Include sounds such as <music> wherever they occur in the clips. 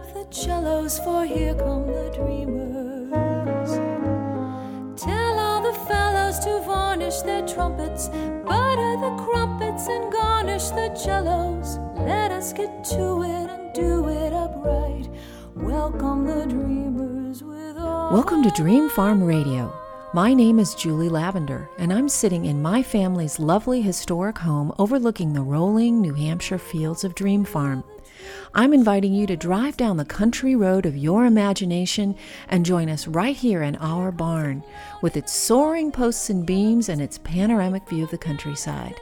Up the cellos, for here come the dreamers. Tell all the fellows to varnish their trumpets, butter the crumpets, and garnish the cellos. Let us get to it and do it upright. Welcome the dreamers with all. Welcome to Dream Farm Radio. My name is Julie Lavender, and I'm sitting in my family's lovely historic home overlooking the rolling New Hampshire fields of Dream Farm. I'm inviting you to drive down the country road of your imagination and join us right here in our barn with its soaring posts and beams and its panoramic view of the countryside.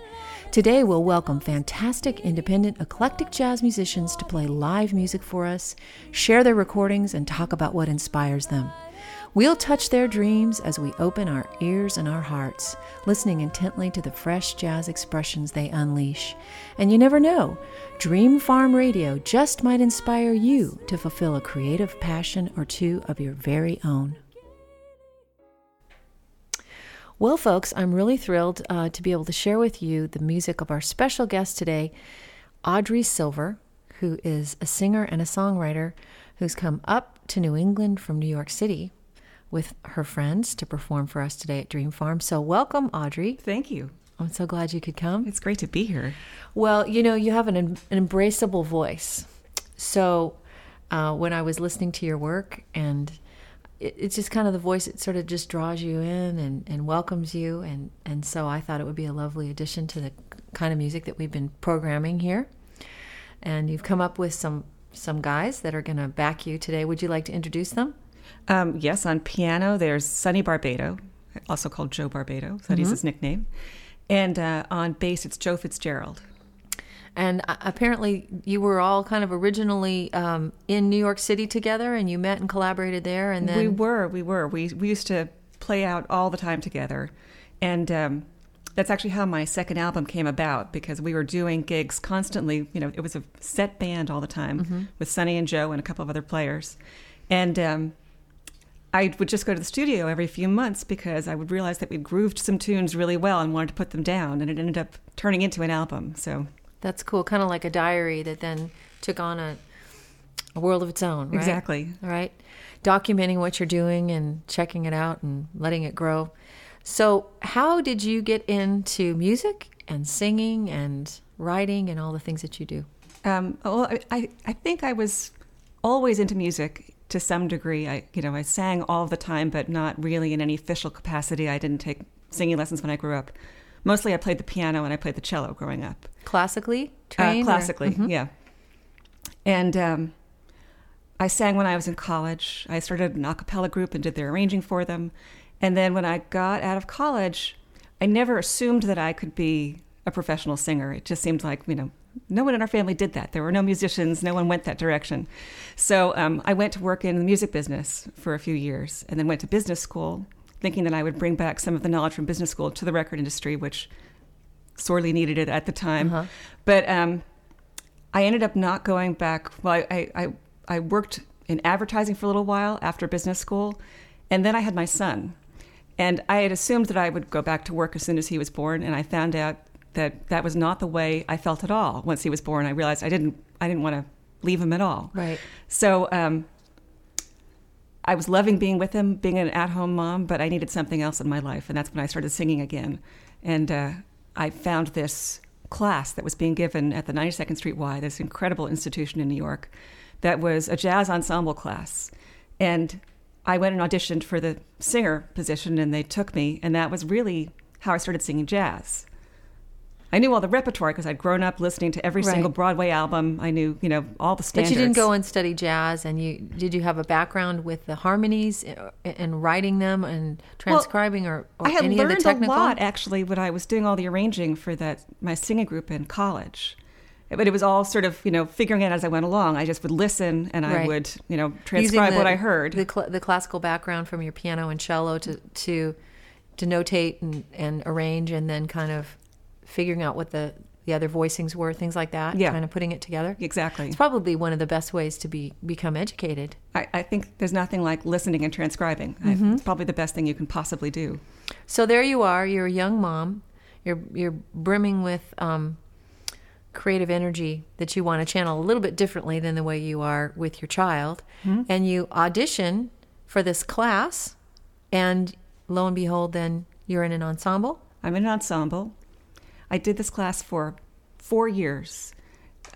Today, we'll welcome fantastic, independent, eclectic jazz musicians to play live music for us, share their recordings, and talk about what inspires them. We'll touch their dreams as we open our ears and our hearts, listening intently to the fresh jazz expressions they unleash. And you never know, Dream Farm Radio just might inspire you to fulfill a creative passion or two of your very own. Well, folks, I'm really thrilled uh, to be able to share with you the music of our special guest today, Audrey Silver, who is a singer and a songwriter who's come up to New England from New York City with her friends to perform for us today at Dream Farm. So, welcome, Audrey. Thank you. I'm so glad you could come. It's great to be here. Well, you know, you have an, an embraceable voice. So, uh, when I was listening to your work, and it, it's just kind of the voice, it sort of just draws you in and, and welcomes you. And, and so I thought it would be a lovely addition to the kind of music that we've been programming here. And you've come up with some some guys that are going to back you today. Would you like to introduce them? Um, yes, on piano, there's Sonny Barbado, also called Joe Barbado. That is Mm-hmm. his nickname. And uh, on bass, it's Joe Fitzgerald. And uh, apparently, you were all kind of originally um, in New York City together, and you met and collaborated there. And then we were, we were. We, we used to play out all the time together. And um, that's actually how my second album came about because we were doing gigs constantly. You know, it was a set band all the time Mm-hmm. with Sonny and Joe and a couple of other players. And um, I would just go to the studio every few months because I would realize that we'd grooved some tunes really well and wanted to put them down, and it ended up turning into an album. So that's cool, kind of like a diary that then took on a, a world of its own. Right? exactly, All right, documenting what you're doing and checking it out and letting it grow. So, how did you get into music and singing and writing and all the things that you do? um, well, I, I I think I was always into music to some degree. I you know I sang all the time, but not really in any official capacity. I didn't take singing lessons when I grew up. Mostly, I played the piano and I played the cello growing up. Classically Uh, trained? or- classically, Mhm. yeah. And um, I sang when I was in college. I started an a cappella group and did their arranging for them. And then when I got out of college, I never assumed that I could be a professional singer. It just seemed like, you know, no one in our family did that. There were no musicians, no one went that direction. So um, I went to work in the music business for a few years and then went to business school, thinking that I would bring back some of the knowledge from business school to the record industry, which sorely needed it at the time. Uh-huh. But um, I ended up not going back. Well, I, I, I, I worked in advertising for a little while after business school, and then I had my son. And I had assumed that I would go back to work as soon as he was born, and I found out that that was not the way I felt at all. Once he was born, I realized I didn't I didn't want to leave him at all. Right. So um, I was loving being with him, being an at home mom, but I needed something else in my life. And that's when I started singing again. And uh, I found this class that was being given at the 92nd Street Y, this incredible institution in New York, that was a jazz ensemble class. And I went and auditioned for the singer position, and they took me. And that was really how I started singing jazz. I knew all the repertoire because I'd grown up listening to every Right. single Broadway album. I knew, you know, all the standards. But you didn't go and study jazz, and you did you have a background with the harmonies uh, and writing them and transcribing or, or I had any learned of the technical? a lot actually when I was doing all the arranging for that my singing group in college. But it was all sort of you know figuring it out as I went along. I just would listen and I Right. would you know transcribe the- what I heard. The, cl- the classical background from your piano and cello to to to notate and, and arrange, and then kind of figuring out what the the other voicings were, things like that. Yeah. kind of putting it together. exactly. It's probably one of the best ways to be become educated. I, I think there's nothing like listening and transcribing. Mm-hmm. it's probably the best thing you can possibly do. So there you are. You're a young mom. You're you're brimming with um, creative energy that you want to channel a little bit differently than the way you are with your child, and you audition for this class, and lo and behold, then you're in an ensemble. I'm in an ensemble. I did this class for four years.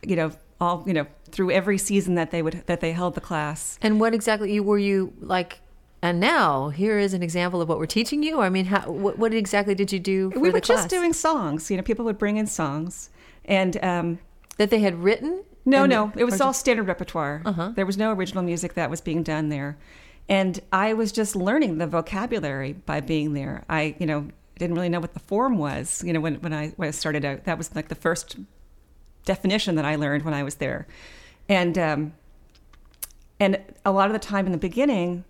You know, all you know through every season that they would that they held the class. And what exactly you were you like? And now here is an example of what we're teaching you. I mean, how, what, what exactly did you do for we were just doing songs. You know, people would bring in songs, and um, that they had written? No, no, it was all standard repertoire. Uh-huh. There was no original music that was being done there, and I was just learning the vocabulary by being there. I, you know, didn't really know what the form was. You know, when when I when I started out, that was like the first definition that I learned when I was there, and um, and a lot of the time in the beginning,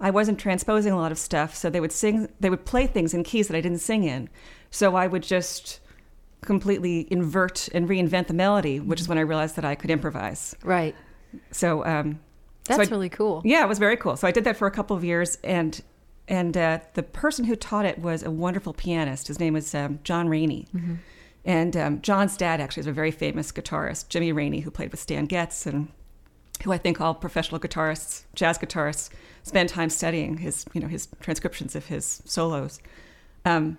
I wasn't transposing a lot of stuff. So they would sing, they would play things in keys that I didn't sing in. So I would just completely invert and reinvent the melody, which is when I realized that I could improvise. right. So um, so That's I- really cool. yeah, it was very cool. So I did that for a couple of years, and and uh, the person who taught it was a wonderful pianist. His name was um, Jon Raney, and um, Jon's dad actually is a very famous guitarist, Jimmy Raney, who played with Stan Getz, and who I think all professional guitarists, jazz guitarists, spend time studying his you know his transcriptions of his solos. Um,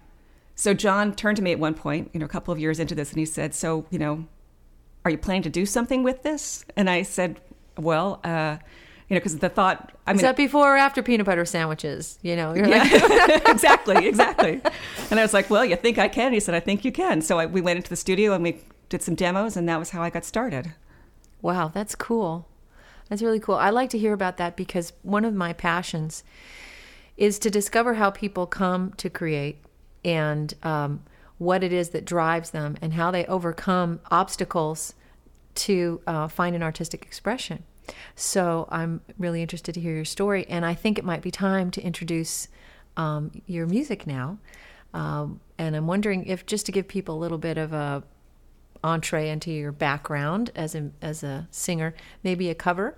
so Jon turned to me at one point, you know, a couple of years into this, and he said, "So, you know, are you planning to do something with this?" And I said, "Well, uh, you know, because the thought, I Is mean, that before or after peanut butter sandwiches? You know, you're like, <laughs> <laughs> exactly, exactly." And I was like, "Well, you think I can?" He said, "I think you can." So I, we went into the studio and we did some demos, and that was how I got started. wow, that's cool. That's really cool. I like to hear about that because one of my passions is to discover how people come to create and um, what it is that drives them and how they overcome obstacles to uh, find an artistic expression. So I'm really interested to hear your story, and I think it might be time to introduce um, your music now. Um, and I'm wondering if just to give people a little bit of a entree into your background as a as a singer, maybe a cover.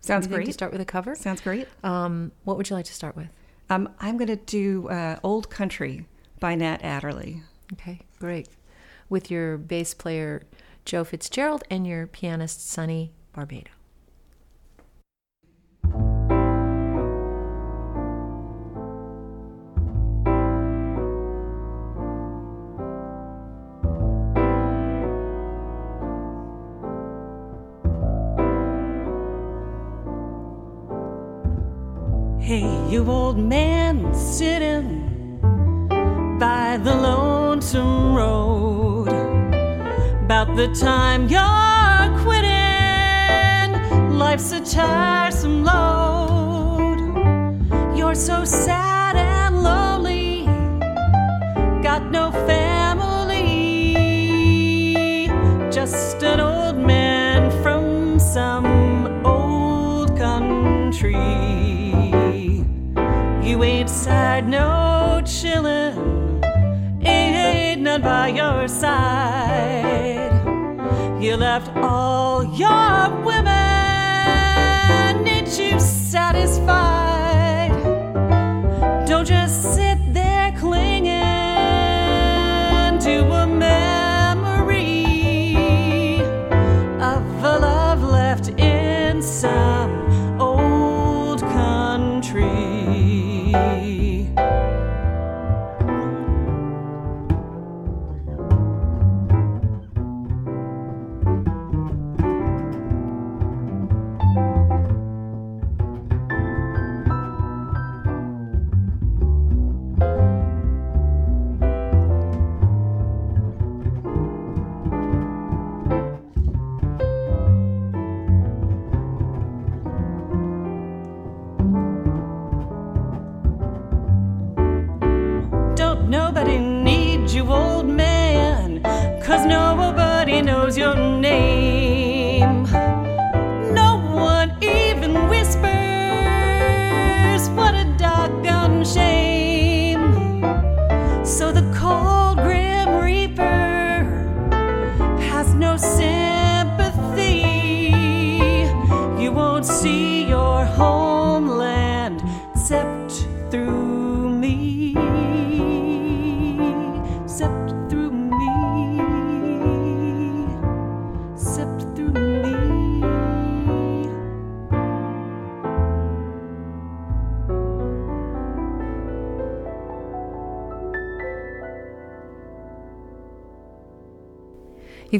Sounds You think To great. start with a cover. Sounds great. Um, what would you like to start with? Um, I'm going to do uh, "Old Country" by Nat Adderley. Okay, great. With your bass player Joe Fitzgerald and your pianist Sonny Barbado. Hey, you old man sitting by the lonesome road. About the time you're quitting, life's a tiresome load. You're so sad side. You left all your women, name.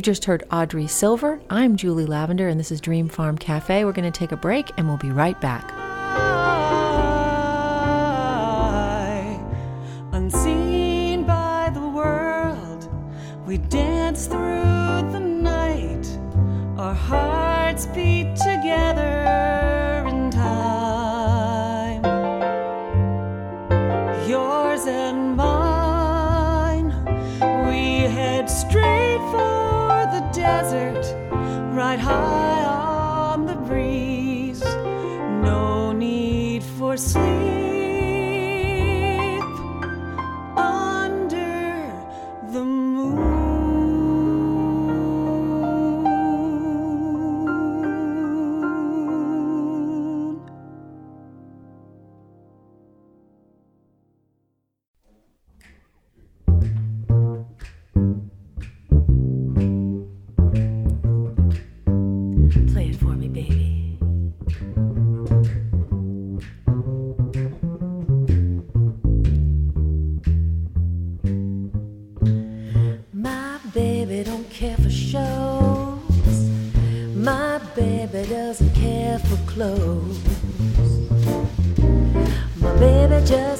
You've just heard Audrey Silver. I'm Julie Lavender, and this is Dream Farm Cafe. We're going to take a break, and we'll be right back. baby doesn't care for clothes. My baby just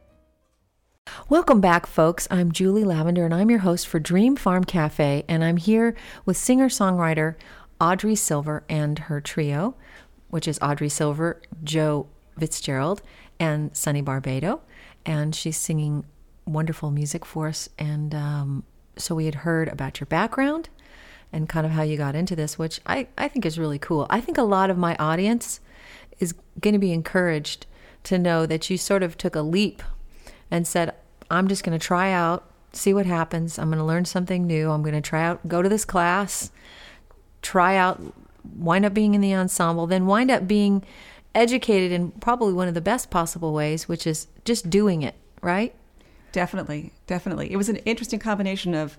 Welcome back, folks. I'm Julie Lavender, and I'm your host for Dream Farm Cafe, and I'm here with singer songwriter Audrey Silver and her trio, which is Audrey Silver, Joe Fitzgerald, and Sonny Barbado. And she's singing wonderful music for us. And um, so we had heard about your background and kind of how you got into this, which I, I think is really cool. I think a lot of my audience is going to be encouraged to know that you sort of took a leap and said, I'm just going to try out, see what happens. I'm going to learn something new. I'm going to try out, go to this class, try out, wind up being in the ensemble, then wind up being educated in probably one of the best possible ways, which is just doing it, right? Definitely, definitely. It was an interesting combination of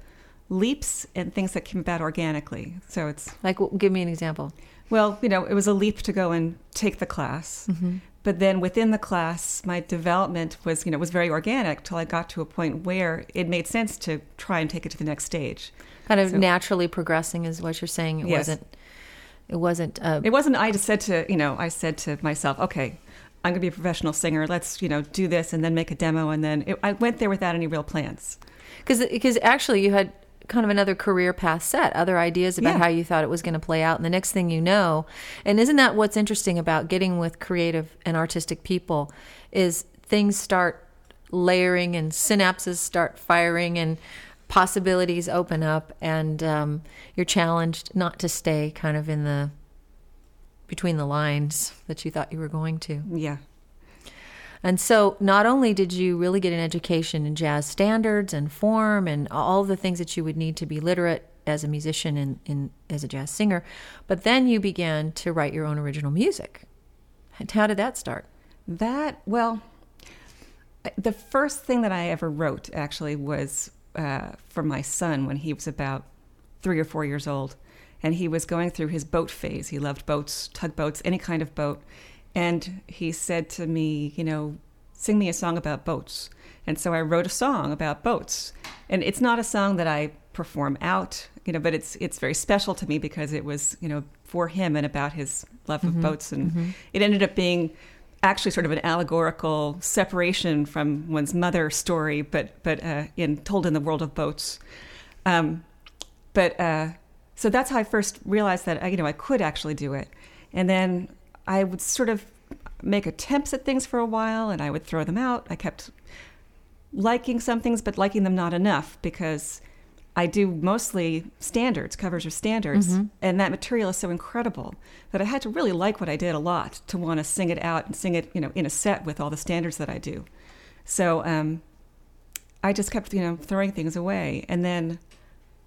leaps and things that came about organically. So it's like, give me an example. Well, you know, it was a leap to go and take the class, mm-hmm. But then within the class, my development was, you know, was very organic till I got to a point where it made sense to try and take it to the next stage. Kind of so, naturally progressing is what you're saying. It yes. wasn't. It wasn't. Uh, it wasn't. I just said to you know, I said to myself, okay, I'm going to be a professional singer. Let's you know do this and then make a demo and then it, I went there without any real plans. Because because actually you had kind of another career path set, other ideas about yeah. how you thought it was going to play out. And the next thing you know, and isn't that what's interesting about getting with creative and artistic people is things start layering and synapses start firing and possibilities open up and um, you're challenged not to stay kind of in the between the lines that you thought you were going to. Yeah. And so, not only did you really get an education in jazz standards and form and all the things that you would need to be literate as a musician and, as a jazz singer, but then you began to write your own original music. How did that start? That, well, the first thing that I ever wrote actually was uh, for my son when he was about three or four years old. And he was going through his boat phase. He loved boats, tugboats, any kind of boat. And he said to me, you know, sing me a song about boats. And so I wrote a song about boats. And it's not a song that I perform out, you know, but it's it's very special to me because it was, you know, for him and about his love mm-hmm. of boats. And mm-hmm. it ended up being actually sort of an allegorical separation from one's mother story, but but uh, in told in the world of boats. Um, but uh, so that's how I first realized that you know I could actually do it, and then I would sort of make attempts at things for a while and I would throw them out. I kept liking some things, but liking them not enough because I do mostly standards, covers of standards, mm-hmm. and that material is so incredible that I had to really like what I did a lot to want to sing it out and sing it, you know, in a set with all the standards that I do. So um, I just kept, you know, throwing things away, and then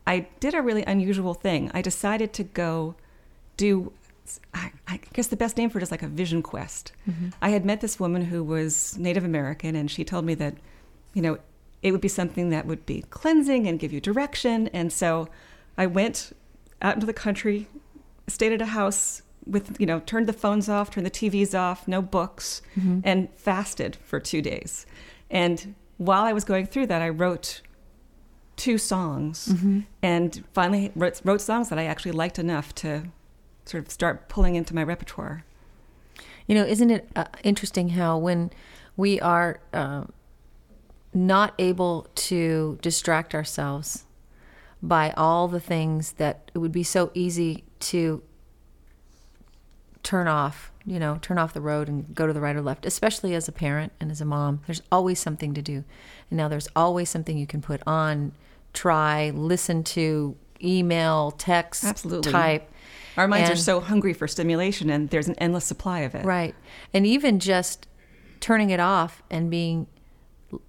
I did a really unusual thing. I decided to go do I, I, guess the best name for it is like a vision quest. Mm-hmm. I had met this woman who was Native American, and she told me that, you know, it would be something that would be cleansing and give you direction. And so I went out into the country, stayed at a house with, you know, turned the phones off, turned the TVs off, no books, mm-hmm. and fasted for two days. And while I was going through that, I wrote two songs mm-hmm. and finally wrote, wrote songs that I actually liked enough to sort of start pulling into my repertoire. You know, isn't it uh, interesting how when we are uh, not able to distract ourselves by all the things that it would be so easy to turn off you know, turn off the road and go to the right or left, especially as a parent and as a mom. There's always something to do. And now there's always something you can put on, try, listen to, email, text, Absolutely. type. Our minds are so hungry for stimulation, and there's an endless supply of it. Right. And even just turning it off and being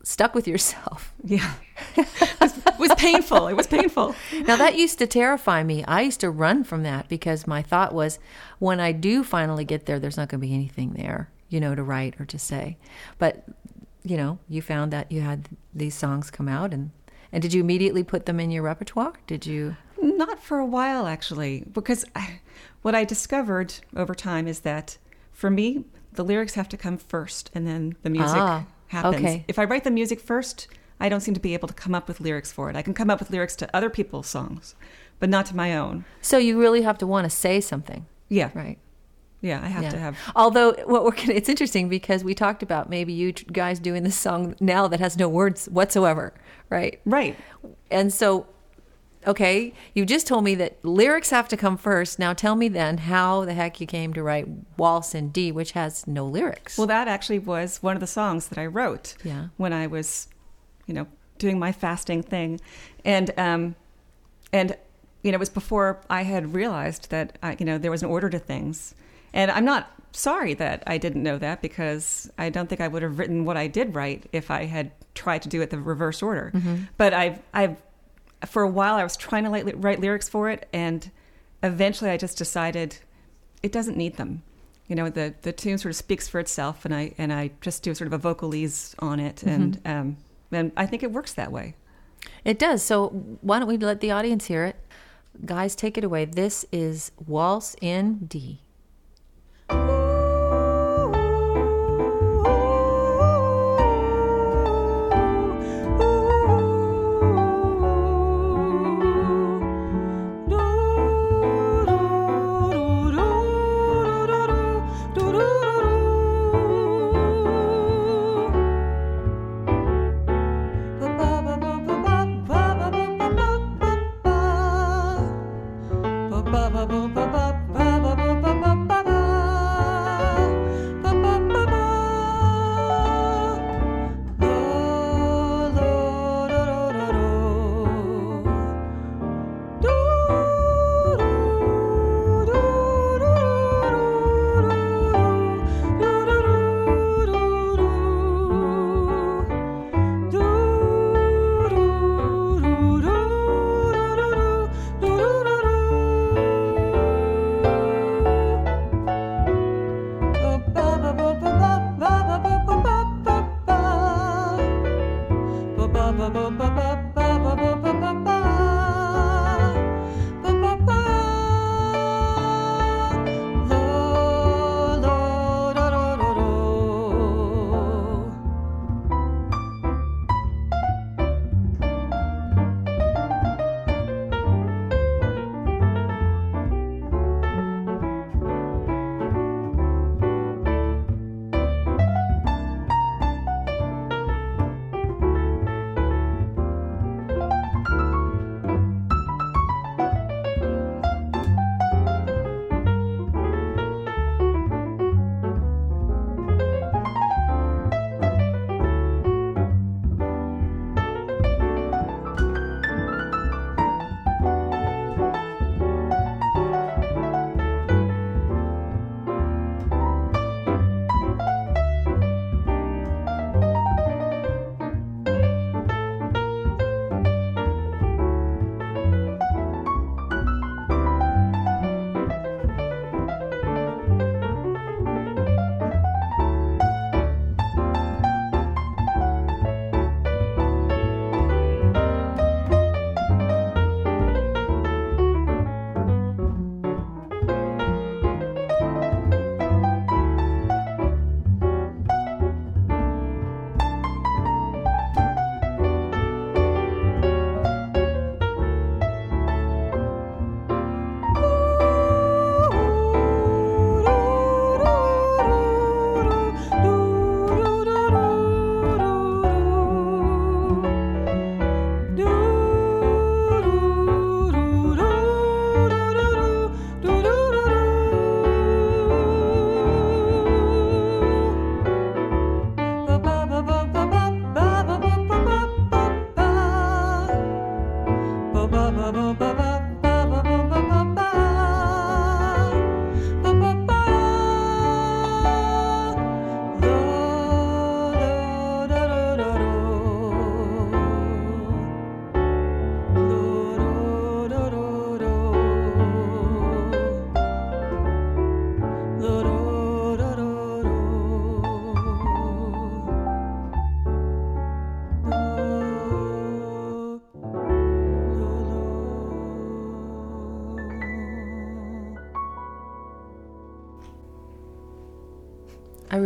stuck with yourself. <laughs> Yeah. it was painful. It was painful. <laughs> Now, that used to terrify me. I used to run from that because my thought was when I do finally get there, there's not going to be anything there, you know, to write or to say. But, you know, you found that you had these songs come out and. And did you immediately put them in your repertoire? Did you? Not for a while, actually, because I, what I discovered over time is that for me, the lyrics have to come first and then the music Ah, happens. okay. If I write the music first, I don't seem to be able to come up with lyrics for it. I can come up with lyrics to other people's songs, but not to my own. So you really have to want to say something, Yeah. right? Yeah, I have Yeah. to have. Although what we're gonna, it's interesting because we talked about maybe you guys doing this song now that has no words whatsoever, right? Right. And so, okay, you just told me that lyrics have to come first. Now tell me then how the heck you came to write Waltz in D, which has no lyrics. Well, that actually was one of the songs that I wrote Yeah. when I was, you know, doing my fasting thing, and um, and you know, it was before I had realized that I, you know there was an order to things, and I'm not sorry that I didn't know that because I don't think I would have written what I did write if I had tried to do it the reverse order. But I've I've for a while I was trying to like, write lyrics for it, and eventually I just decided it doesn't need them. You know, the the tune sort of speaks for itself, and I and I just do sort of a vocalese on it, and um, and I think it works that way. it does. So why don't we let the audience hear it? Guys, take it away. This is Waltz in D.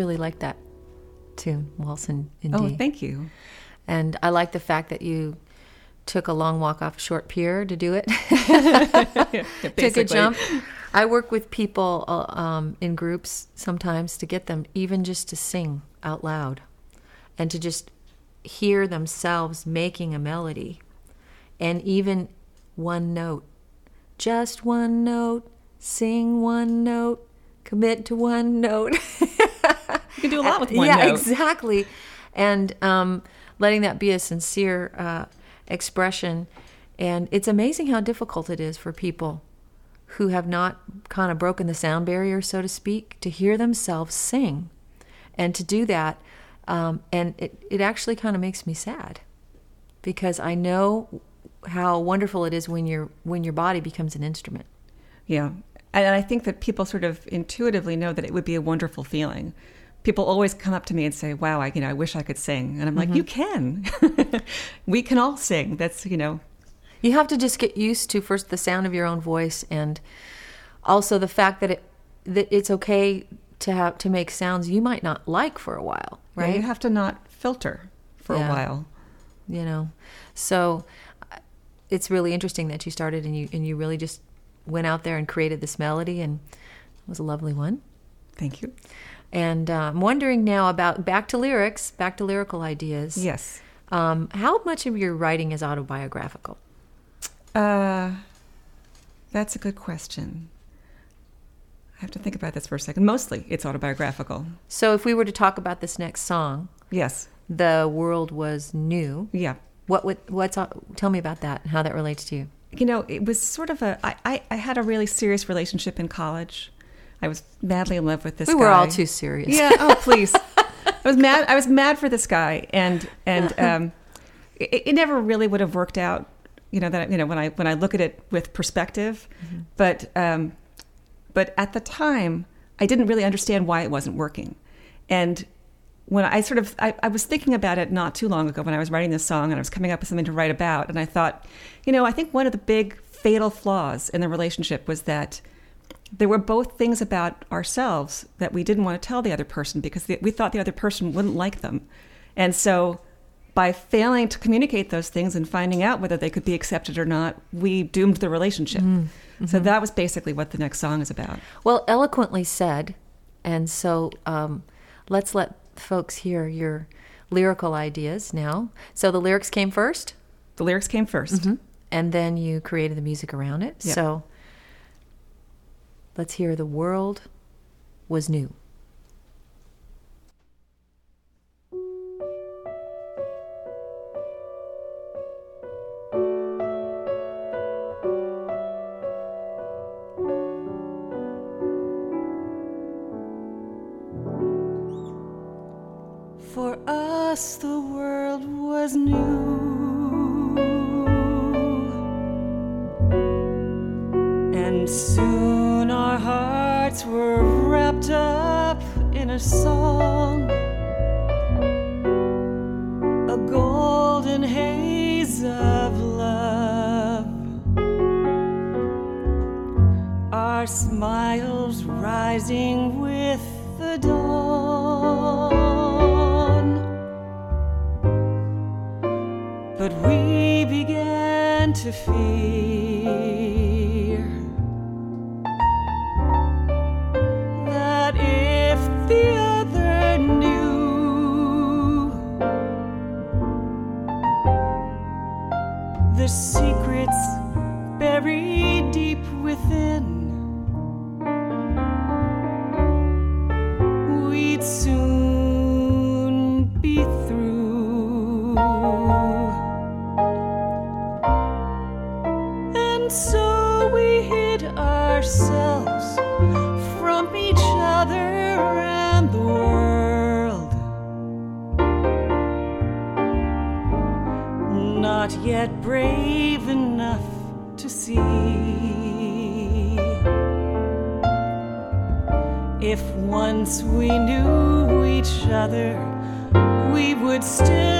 really like that tune, Waltz in, in Oh, D. thank you. and I like the fact that you took a long walk off a short pier to do it. <laughs> <laughs> Took a jump. I work with people uh, um, in groups sometimes to get them even just to sing out loud and to just hear themselves making a melody and even one note. Just one note, sing one note, commit to one note. <laughs> You can do a lot with one yeah, note. exactly. And um, letting that be a sincere uh, expression. And it's amazing how difficult it is for people who have not kind of broken the sound barrier, so to speak, to hear themselves sing. And to do that, um, and it, it actually kind of makes me sad because I know how wonderful it is when your when your body becomes an instrument. Yeah. And I think that people sort of intuitively know that it would be a wonderful feeling. People always come up to me and say, "Wow, I you know, I wish I could sing." And I'm like, "You can. <laughs> we can all sing." That's, you know, You have to just get used to first the sound of your own voice and also the fact that it that it's okay to have to make sounds you might not like for a while, right? right? You have to not filter for Yeah. a while. you know. So uh, it's really interesting that you started and you and you really just went out there and created this melody and it was a lovely one. Thank you. And uh, I'm wondering now about back to lyrics, back to lyrical ideas. Yes. Um, how much of your writing is autobiographical? Uh, that's a good question. I have to think about this for a second. Mostly, it's autobiographical. So if we were to talk about this next song, Yes. the world was new. Yeah. What would what's tell me about that and how that relates to you? You know, it was sort of a. I, I, I had a really serious relationship in college. I was madly in love with this guy. we guy. were all too serious. Yeah. Oh, please. I was mad. I was mad for this guy, and and <laughs> um, it, it never really would have worked out. You know that you know when I when I look at it with perspective, but um, but at the time I didn't really understand why it wasn't working, and when I sort of I, I was thinking about it not too long ago when I was writing this song and I was coming up with something to write about, and I thought, you know, I think one of the big fatal flaws in the relationship was that there were both things about ourselves that we didn't want to tell the other person because we thought the other person wouldn't like them. And so by failing to communicate those things and finding out whether they could be accepted or not, we doomed the relationship. So that was basically what the next song is about. Well, eloquently said. And so um, let's let folks hear your lyrical ideas now. So the lyrics came first, The lyrics came 1st and then you created the music around it. Yeah. So let's hear The World Was New. For us, the world was new. And soon hearts were wrapped up in a song. A golden haze of love. Our smiles rising with the dawn. But we began to fear secrets once we knew each other, we would still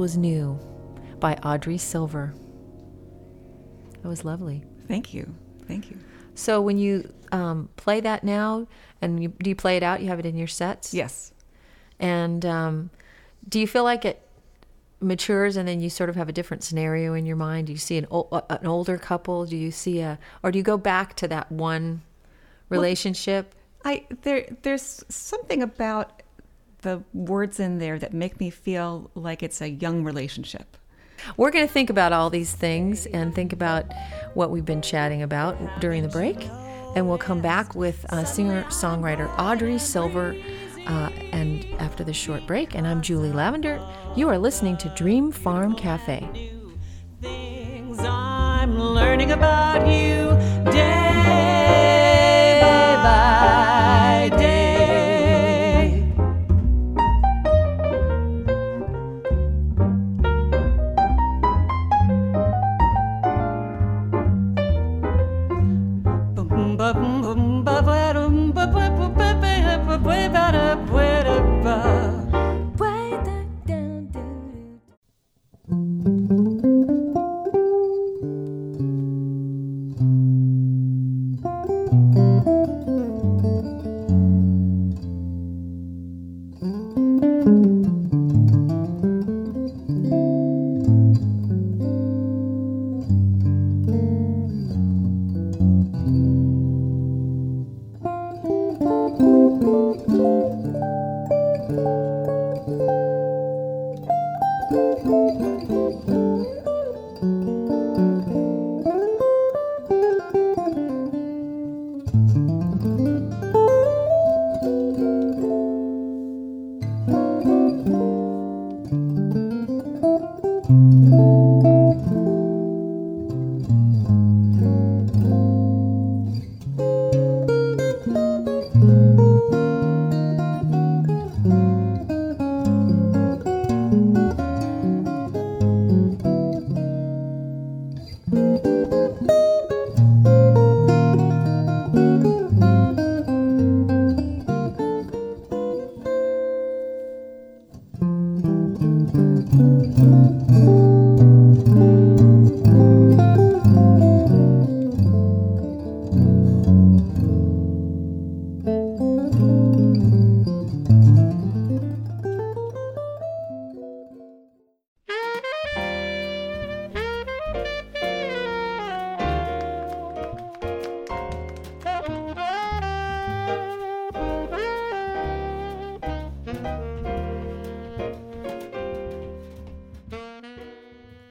Was New by Audrey Silver. That was lovely. Thank you. Thank you. So when you um, play that now, and you, do you play it out? You have it in your sets? Yes. And um, do you feel like it matures and then you sort of have a different scenario in your mind? Do you see an, ol- uh, an older couple? Do you see a, or do you go back to that one relationship? I there there's something about the words in there that make me feel like it's a young relationship. We're going to think about all these things and think about what we've been chatting about during the break. And we'll come back with uh, singer songwriter Audrey Silver. Uh, and after this short break, and I'm Julie Lavender, you are listening to Dream Farm Cafe. Things I'm learning about you day by day.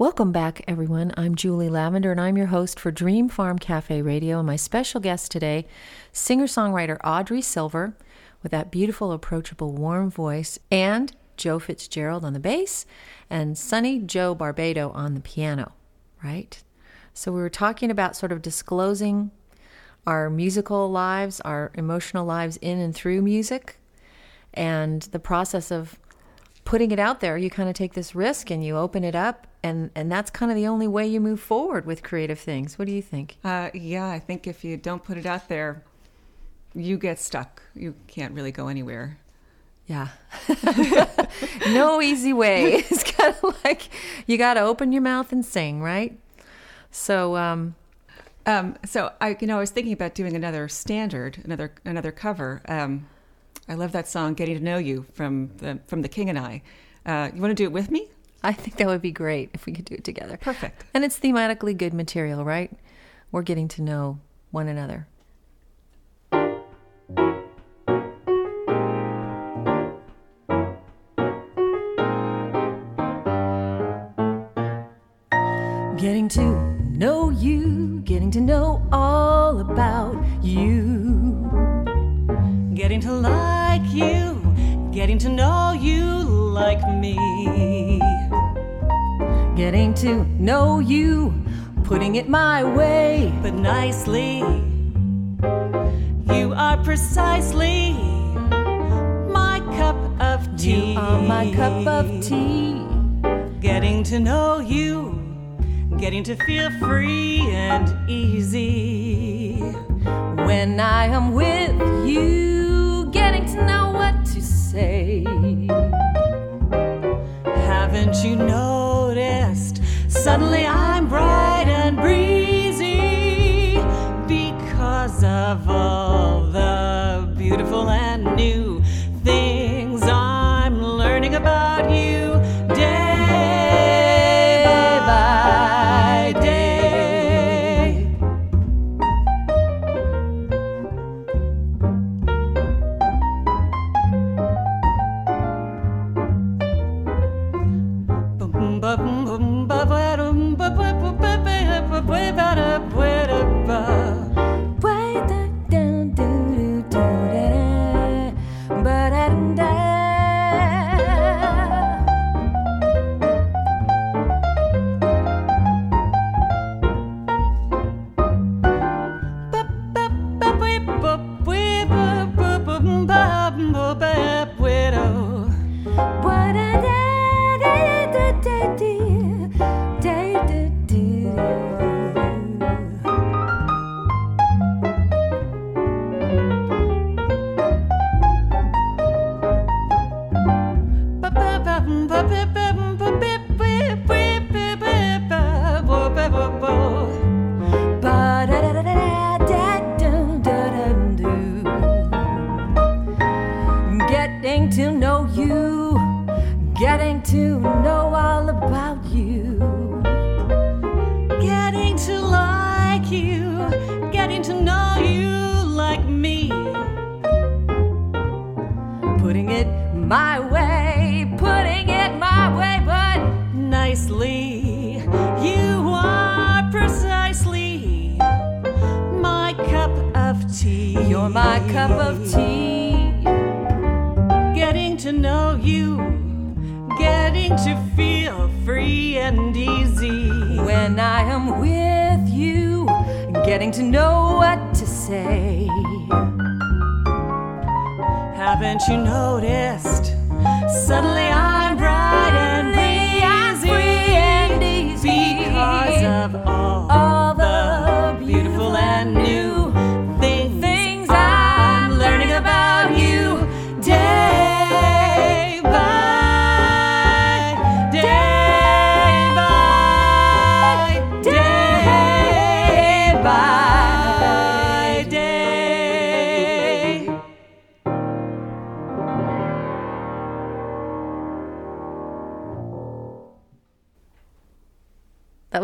Welcome back, everyone. I'm Julie Lavender, and I'm your host for Dream Farm Cafe Radio. And my special guest today, singer songwriter Audrey Silver, with that beautiful, approachable, warm voice, and Joe Fitzgerald on the bass, and Sonny Joe Barbado on the piano, right? So we were talking about sort of disclosing our musical lives, our emotional lives in and through music, and the process of putting it out there. You kind of take this risk and you open it up, and and that's kind of the only way you move forward with creative things. What do you think? Uh, yeah, I think if you don't put it out there, you get stuck. You can't really go anywhere. Yeah. <laughs> no easy way. <laughs> It's kind of like you got to open your mouth and sing, right? So, um, Um, so I, you know, I was thinking about doing another standard, another another cover. Um, I love that song "Getting to Know You" from the from the King and I. Uh, you want to do it with me? I think that would be great if we could do it together. Perfect. And it's thematically good material, right? We're getting to know one another. Getting to know you, getting to know all about you. Getting to like you, getting to know you like me. Getting to know you, putting it my way. But nicely, you are precisely my cup of tea. You are my cup of tea. Getting to know you, getting to feel free and easy. When I am with you, know what to say. Haven't you noticed? Suddenly I'm bright and breezy because of all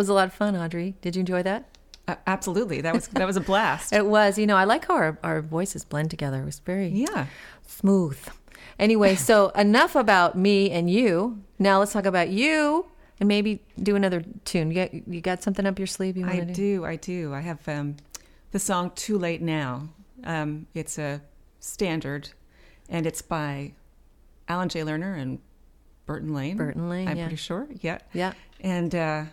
was a lot of fun, Audrey. Did you enjoy that? Uh, absolutely, that was that was a blast. <laughs> It was. You know, I like how our, our voices blend together. It was very yeah. smooth. Anyway, <laughs> so enough about me and you. Now let's talk about you and maybe do another tune. You got, you got something up your sleeve you want I to do? do, I do. I have um, the song "Too Late Now." Um, it's a standard, and it's by Alan J. Lerner and Burton Lane. Burton Lane, I'm yeah. pretty sure. Yeah, Yeah. and uh,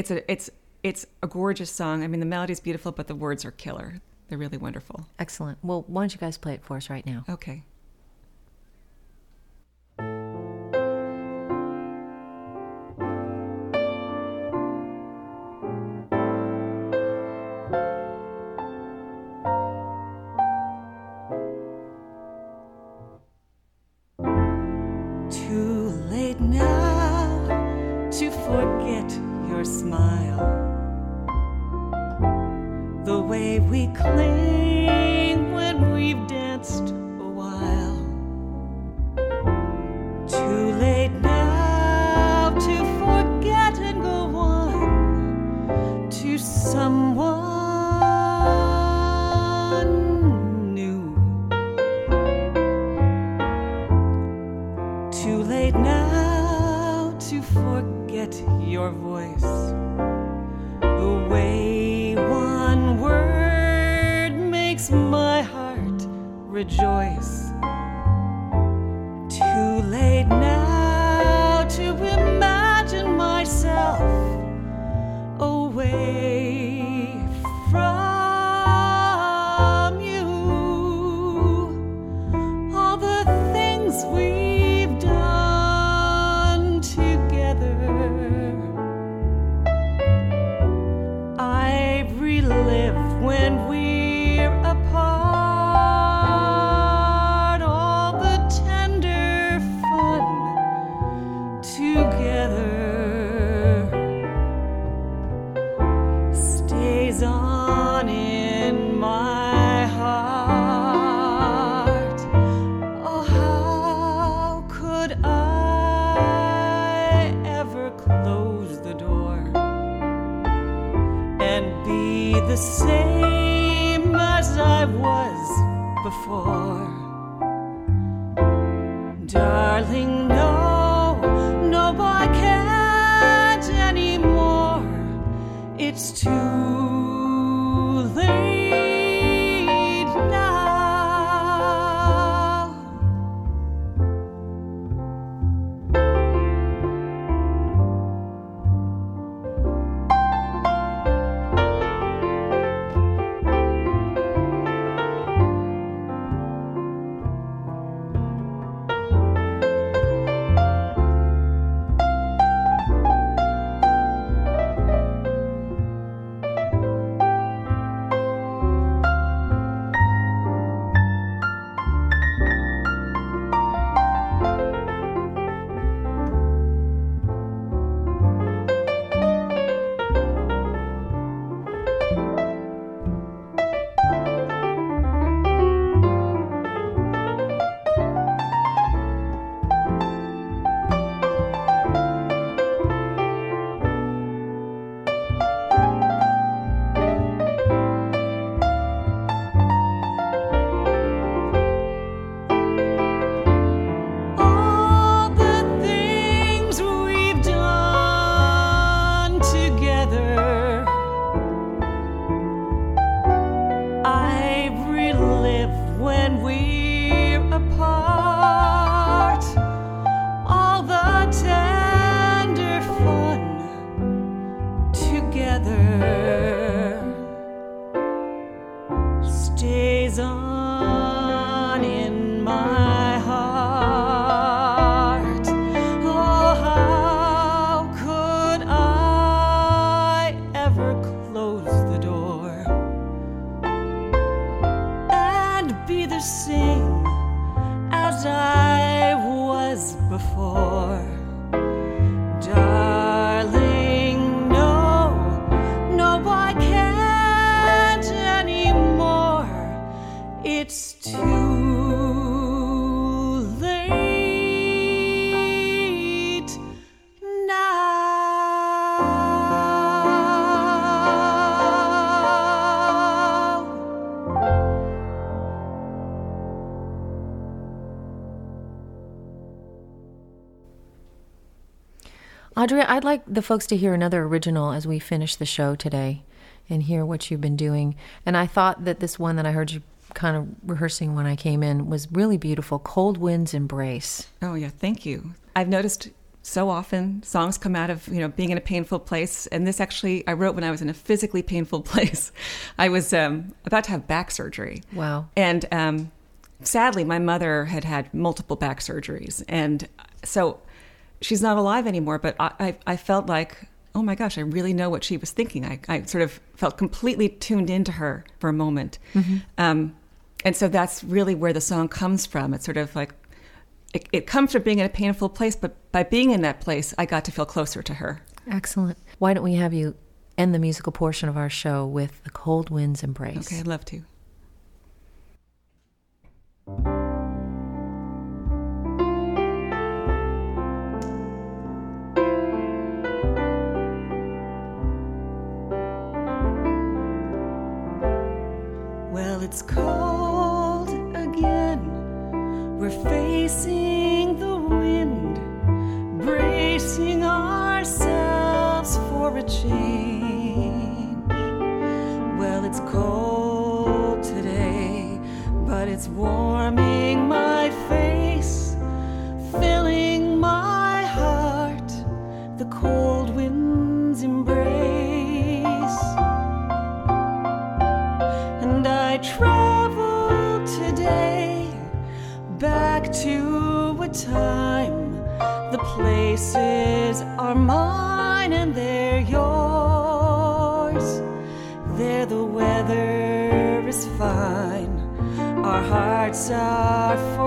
it's a it's it's a gorgeous song. I mean, the melody is beautiful, but the words are killer. They're really wonderful. Excellent. Well, why don't you guys play it for us right now? Okay. Way Audrey, I'd like the folks to hear another original as we finish the show today and hear what you've been doing. And I thought that this one that I heard you kind of rehearsing when I came in was really beautiful Cold Wind's Embrace. Oh, yeah, thank you. I've noticed so often songs come out of, you know, being in a painful place. And this actually, I wrote when I was in a physically painful <laughs> place. I was um, about to have back surgery. Wow. And um, sadly, my mother had had multiple back surgeries. And so she's not alive anymore, but I, I, I felt like, oh my gosh, I really know what she was thinking. I, I sort of felt completely tuned into her for a moment. Um, and so that's really where the song comes from. It's sort of like, it, it comes from being in a painful place, but by being in that place, I got to feel closer to her. Excellent. Why don't we have you end the musical portion of our show with The Cold Wind's Embrace? Okay, I'd love to. It's cold again. We're facing the wind, bracing ourselves for a change. Well, it's cold today, but it's warming my face, filling my heart, the cold are mine and they're yours. There the weather is fine, our hearts are forever,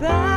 tilt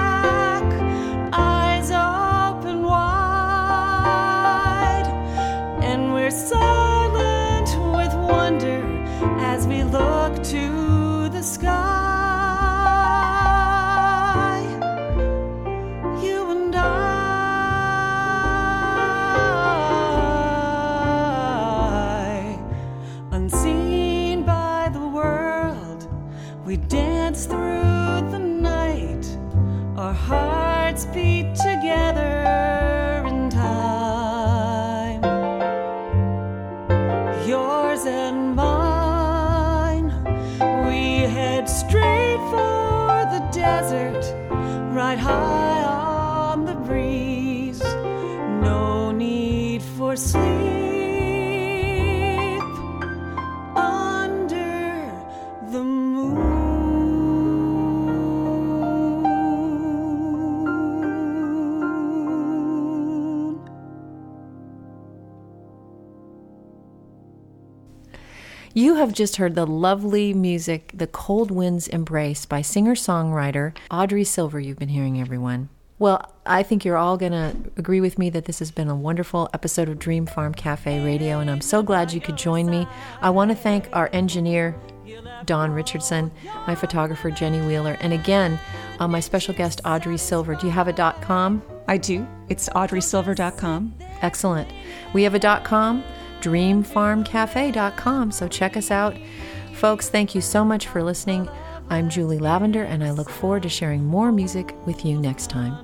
have just heard the lovely music, The Cold Wind's Embrace by singer songwriter Audrey Silver. You've been hearing everyone. Well, I think you're all going to agree with me that this has been a wonderful episode of Dream Farm Cafe Radio, and I'm so glad you could join me. I want to thank our engineer, Don Richardson, my photographer, Jenny Wheeler, and again, uh, my special guest, Audrey Silver. Do you have a dot com? I do. It's audreysilver.com. Excellent. We have a dot com, dreamfarmcafe.com. So check us out. Folks, thank you so much for listening. I'm Julie Lavender, and I look forward to sharing more music with you next time.